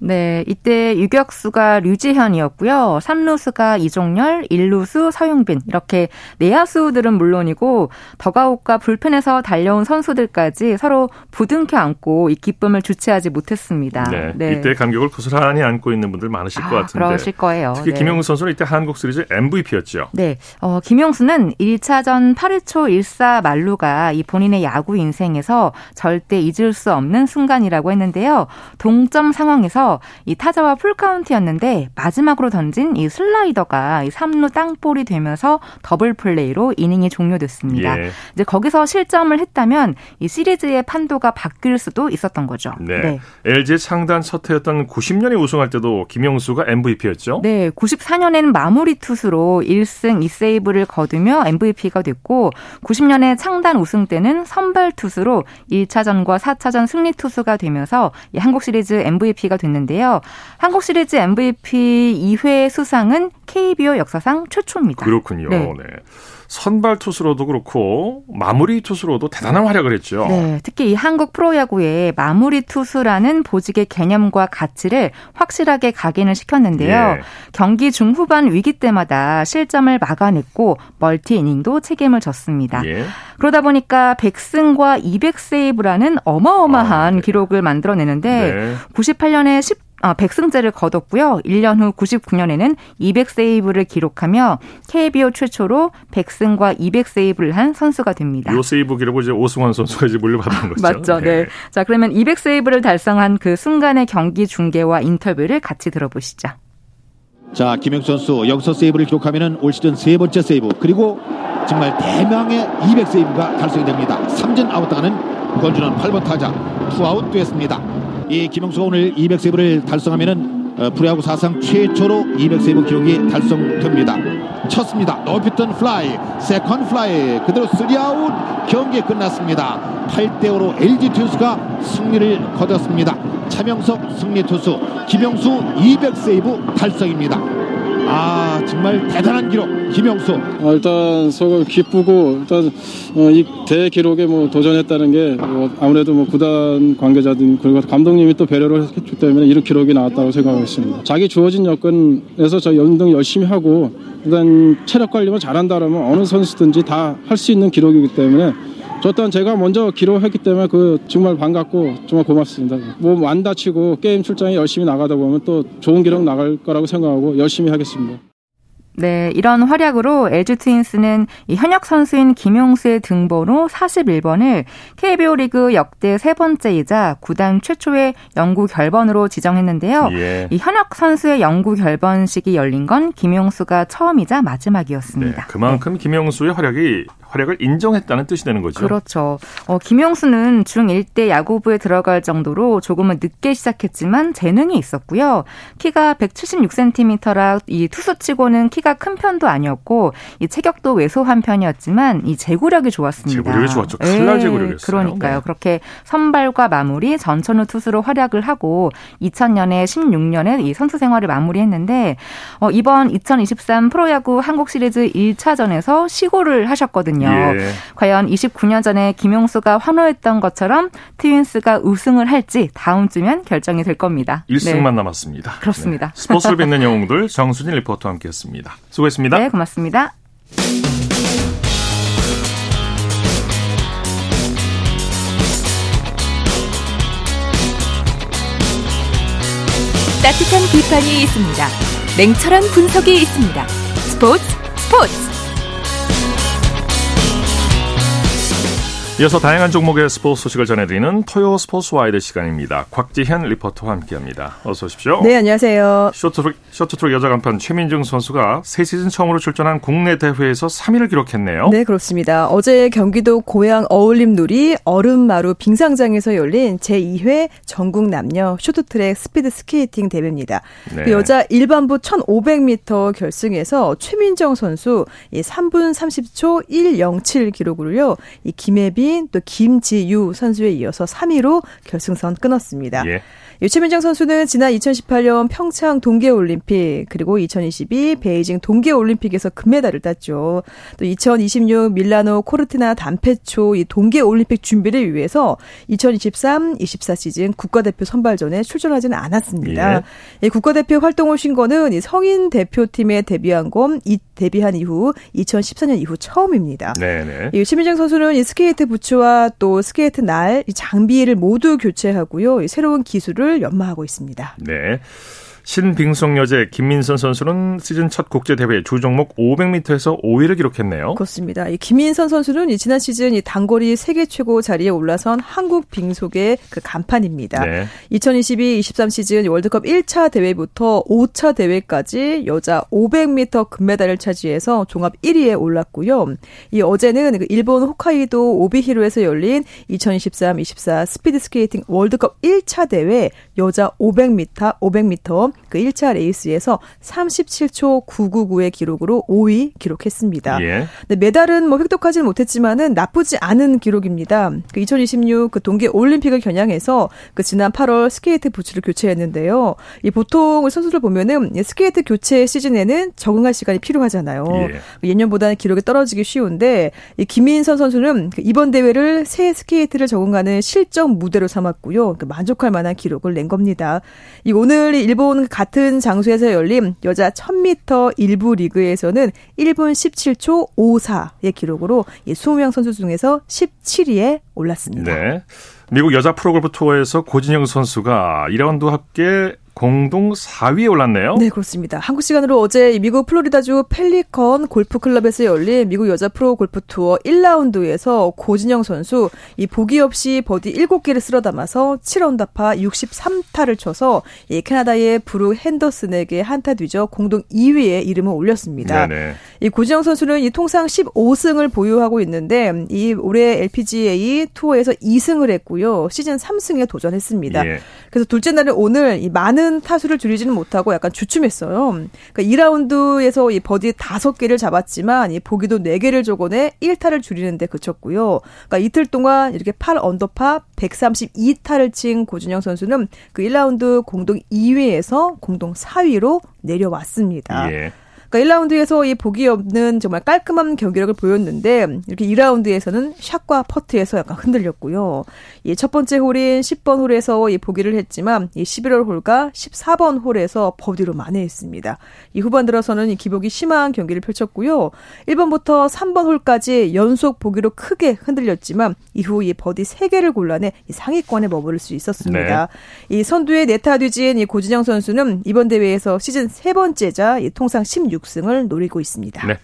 [SPEAKER 7] 네, 이때 유격수가 류지현이었고요. 3루수가 이종열, 1루수 서용빈 이렇게 내야수들은 물론이고 더가웃과 불펜에서 달려온 선수들까지 서로 부둥켜 안고 이 기쁨을 주체하지 못했습니다.
[SPEAKER 1] 네, 네. 이때 감격을 고스란히 안고 있는 분들 많으실 아, 것 같은데.
[SPEAKER 7] 그러실 거예요.
[SPEAKER 1] 특히 네. 김용수 선수는 이때 한국 시리즈 MVP였죠.
[SPEAKER 7] 네, 어, 김용수는 1차전 8회 초 1사 만루가 이 본인의 야구 인생에서 절대 잊을 수 없는 순간이라고 했는데요. 동점 상황에서 이 타자와 풀카운트였는데 마지막으로 던진 이 슬라이더가 이 3루 땅볼이 되면서 더블 플레이로 이닝이 종료됐습니다. 예. 이제 거기서 실점을 했다면 이 시리즈의 판도가 바뀔 수도 있었던 거죠.
[SPEAKER 1] 네. 네. LG 창단 첫 해였던 90년에 우승할 때도 김영수가 MVP였죠.
[SPEAKER 7] 네. 94년에는 마무리 투수로 1승 2세이브를 거두며 MVP가 됐고 90년에 창단 우승 때는 선발 투수로 1차전과 4차전 승리 투수가 되면서 한국 시리즈 MVP가 됐는데 있는데요. 한국 시리즈 MVP 2회 수상은 KBO 역사상 최초입니다.
[SPEAKER 1] 그렇군요. 네. 네. 선발 투수로도 그렇고 마무리 투수로도 대단한 활약을 했죠.
[SPEAKER 7] 네, 특히 이 한국 프로야구의 마무리 투수라는 보직의 개념과 가치를 확실하게 각인을 시켰는데요. 예. 경기 중후반 위기 때마다 실점을 막아냈고 멀티 이닝도 책임을 졌습니다. 예. 그러다 보니까 100승과 200세이브라는 어마어마한 아, 네. 기록을 만들어내는데 네. 98년에 10 어, 100승제를 거뒀고요. 1년 후 99년에는 200세이브를 기록하며 KBO 최초로 100승과 200세이브를 한 선수가 됩니다.
[SPEAKER 1] 이 세이브 기록을 이제 오승환 선수가 이제 물려받은 거죠.
[SPEAKER 7] 맞죠. 네. 네. 자, 그러면 200세이브를 달성한 그 순간의 경기 중계와 인터뷰를 같이 들어보시죠.
[SPEAKER 13] 자, 김용수 선수 여기서 세이브를 기록하면은 올 시즌 세 번째 세이브 그리고 정말 대망의 200세이브가 달성이 됩니다. 삼진 아웃 당하는 권준환 8번 타자 투아웃 됐습니다. 이 김용수가 오늘 200세이브를 달성하면은 어, 프로야구 사상 최초로 200세이브 기록이 달성됩니다. 쳤습니다. 높이 뜬 플라이, 세컨 플라이, 그대로 3아웃 경기 끝났습니다. 8대5로 LG 트윈스가 승리를 거뒀습니다. 차명석 승리 투수, 김영수 200세이브 달성입니다. 아 정말 대단한 기록 김영수.
[SPEAKER 12] 아, 일단 속을 기쁘고 일단 어, 이 대기록에 뭐 도전했다는 게 뭐 아무래도 뭐 구단 관계자들 그리고 감독님이 또 배려를 했기 때문에 이런 기록이 나왔다고 생각하고 있습니다. 자기 주어진 여건에서 저 운동 열심히 하고 일단 체력 관리만 잘한다라면 어느 선수든지 다 할 수 있는 기록이기 때문에 저 또한 제가 먼저 기록했기 때문에 그 정말 반갑고 정말 고맙습니다. 뭐안 다치고 게임 출장에 열심히 나가다 보면 또 좋은 기록 나갈 거라고 생각하고 열심히 하겠습니다.
[SPEAKER 7] 네, 이런 활약으로 LG 트윈스는 이 현역 선수인 김용수의 등번호 41번을 KBO 리그 역대 세 번째이자 구단 최초의 영구 결번으로 지정했는데요. 예. 이 현역 선수의 영구 결번식이 열린 건 김용수가 처음이자 마지막이었습니다.
[SPEAKER 1] 네, 그만큼 네. 김용수의 활약이 활약을 인정했다는 뜻이 되는 거죠.
[SPEAKER 7] 그렇죠. 어, 김용수는 중1 때 야구부에 들어갈 정도로 조금은 늦게 시작했지만 재능이 있었고요. 키가 176cm라 이 투수치고는 키가 큰 편도 아니었고 이 체격도 왜소한 편이었지만 이 제구력이 좋았습니다.
[SPEAKER 1] 제구력이 좋았죠. 칼날 네, 제구력이었어요.
[SPEAKER 7] 그러니까요. 네. 그렇게 선발과 마무리 전천후 투수로 활약을 하고 2000년에 16년에 이 선수 생활을 마무리했는데 어, 이번 2023 프로야구 한국 시리즈 1차전에서 시고를 하셨거든요. 있거든요. 예. 과연 29년 전에 김용수가 환호했던 것처럼 트윈스가 우승을 할지 다음 주면 결정이 될 겁니다.
[SPEAKER 1] 1승만 네. 남았습니다.
[SPEAKER 7] 그렇습니다.
[SPEAKER 1] 네. 스포츠를 빚는 영웅들 정수진 리포터와 함께했습니다. 수고했습니다.
[SPEAKER 7] 네, 고맙습니다.
[SPEAKER 4] 따뜻한 비판이 있습니다. 냉철한 분석이 있습니다. 스포츠 스포츠
[SPEAKER 1] 이어서 다양한 종목의 스포츠 소식을 전해드리는 토요 스포츠 와이드 시간입니다. 곽지현 리포터와 함께합니다. 어서 오십시오.
[SPEAKER 14] 네, 안녕하세요.
[SPEAKER 1] 쇼트트랙, 쇼트트랙 여자 간판 최민정 선수가 새 시즌 처음으로 출전한 국내 대회에서 3위를 기록했네요.
[SPEAKER 14] 네, 그렇습니다. 어제 경기도 고양 어울림누리 얼음마루 빙상장에서 열린 제2회 전국 남녀 쇼트트랙 스피드 스케이팅 대회입니다. 네. 그 여자 일반부 1500m 결승에서 최민정 선수 3분 30초 107 기록으로요. 이 김혜비 김유민 또 김지유 선수에 이어서 3위로 결승선 끊었습니다. 예. 유치민정 선수는 지난 2018년 평창 동계올림픽 그리고 2022 베이징 동계올림픽에서 금메달을 땄죠. 또 2026 밀라노 코르티나 단페초 이 동계올림픽 준비를 위해서 2023, 24 시즌 국가대표 선발전에 출전하지는 않았습니다. 예. 이 국가대표 활동을 쉰 거는 이 성인 대표팀에 데뷔한 건 이 데뷔한 이후 2014년 이후 처음입니다. 네네. 이 최민정 선수는 이 스케이트 부츠와 또 스케이트 날 장비를 모두 교체하고요. 새로운 기술을 연마하고 있습니다.
[SPEAKER 1] 네. 신빙속 여제 김민선 선수는 시즌 첫 국제 대회 주 종목 500m에서 5위를 기록했네요.
[SPEAKER 14] 그렇습니다. 이 김민선 선수는 지난 시즌 이 단거리 세계 최고 자리에 올라선 한국 빙속의 그 간판입니다. 네. 2022-23 시즌 월드컵 1차 대회부터 5차 대회까지 여자 500m 금메달을 차지해서 종합 1위에 올랐고요. 이 어제는 그 일본 홋카이도 오비히로에서 열린 2023-24 스피드 스케이팅 월드컵 1차 대회 여자 500m, 500m 그 1차 레이스에서 37초 999의 기록으로 5위 기록했습니다. 예. 네, 메달은 뭐 획득하지는 못했지만은 나쁘지 않은 기록입니다. 그 2026 그 동계 올림픽을 겨냥해서 그 지난 8월 스케이트 부츠를 교체했는데요. 이 보통 선수들 보면은 스케이트 교체 시즌에는 적응할 시간이 필요하잖아요. 예. 예년보다는 기록이 떨어지기 쉬운데 이 김민선 선수는 그 이번 대회를 새 스케이트를 적응하는 실전 무대로 삼았고요. 그 만족할 만한 기록을 낸 겁니다. 이 오늘 일본 같은 장소에서 열린 여자 1000m 1부 리그에서는 1분 17초 54의 기록으로 20명 선수 중에서 17위에 올랐습니다. 네.
[SPEAKER 1] 미국 여자 프로골프 투어에서 고진영 선수가 2라운드 합계 공동 4위에 올랐네요.
[SPEAKER 14] 네, 그렇습니다. 한국 시간으로 어제 미국 플로리다주 펠리컨 골프 클럽에서 열린 미국 여자 프로 골프 투어 1라운드에서 고진영 선수 이 보기 없이 버디 7개를 쓸어 담아서 7언더파 63타를 쳐서 이 캐나다의 브룩 헨더슨에게 한타 뒤져 공동 2위에 이름을 올렸습니다. 네네. 이 고진영 선수는 이 통산 15승을 보유하고 있는데 이 올해 LPGA 투어에서 2승을 했고요. 시즌 3승에 도전했습니다. 예. 그래서 둘째 날에 오늘 이 많은 타수를 줄이지는 못하고 약간 주춤했어요. 그러니까 2라운드에서 이 버디 5개를 잡았지만 이 보기도 4개를 적어내 1타를 줄이는데 그쳤고요. 그러니까 이틀 동안 이렇게 8 언더파 132타를 친 고진영 선수는 그 1라운드 공동 2위에서 공동 4위로 내려왔습니다. 예. 그러니까 1라운드에서 이 보기 없는 정말 깔끔한 경기력을 보였는데 이렇게 2라운드에서는 샷과 퍼트에서 약간 흔들렸고요. 이 첫 번째 홀인 10번 홀에서 이 보기를 했지만 이 11번 홀과 14번 홀에서 버디로 만회했습니다. 이 후반 들어서는 이 기복이 심한 경기를 펼쳤고요. 1번부터 3번 홀까지 연속 보기로 크게 흔들렸지만 이후 이 버디 3개를 골라내 이 상위권에 머무를 수 있었습니다. 네. 이 선두의 네 타 뒤진 이 고진영 선수는 이번 대회에서 시즌 세 번째이자 이 통산 16 6승을 노리고 있습니다. 네.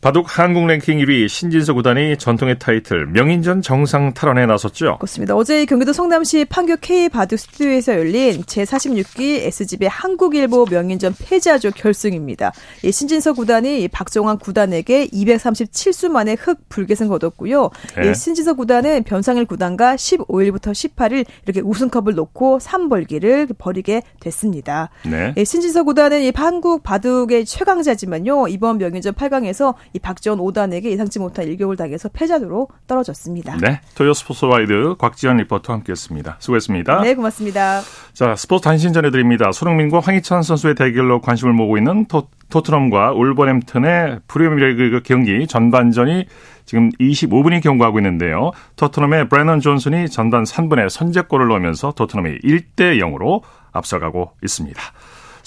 [SPEAKER 1] 바둑 한국 랭킹 1위 신진서 9단이 전통의 타이틀 명인전 정상 탈환에 나섰죠.
[SPEAKER 14] 그렇습니다. 어제 경기도 성남시 판교 K 바둑 스튜디오에서 열린 제46기 S집의 한국일보 명인전 패자조 결승입니다. 이 신진서 구단이 박정환 구단에게 237수 만에 흑 불계승 거뒀고요. 네. 이 신진서 구단은 변상일 구단과 15일부터 18일 이렇게 우승컵을 놓고 3벌기를 벌이게 됐습니다. 네. 이 신진서 구단은 이 한국 바둑의 최강자지만요. 이번 명인전 8강에서 이 박지원 5단에게 예상치 못한 일격을 당해서 패자로 떨어졌습니다.
[SPEAKER 1] 네, 토요 스포츠 와이드 곽지원 리포터 함께했습니다. 수고했습니다.
[SPEAKER 14] 네, 고맙습니다.
[SPEAKER 1] 자, 스포츠 단신 전해드립니다. 손흥민과 황희찬 선수의 대결로 관심을 모으고 있는 토, 토트넘과 울버햄튼의 프리미어리그 경기 전반전이 지금 25분이 경과하고 있는데요. 토트넘의 브래넌 존슨이 전반 3분에 선제골을 넣으면서 토트넘이 1대 0으로 앞서가고 있습니다.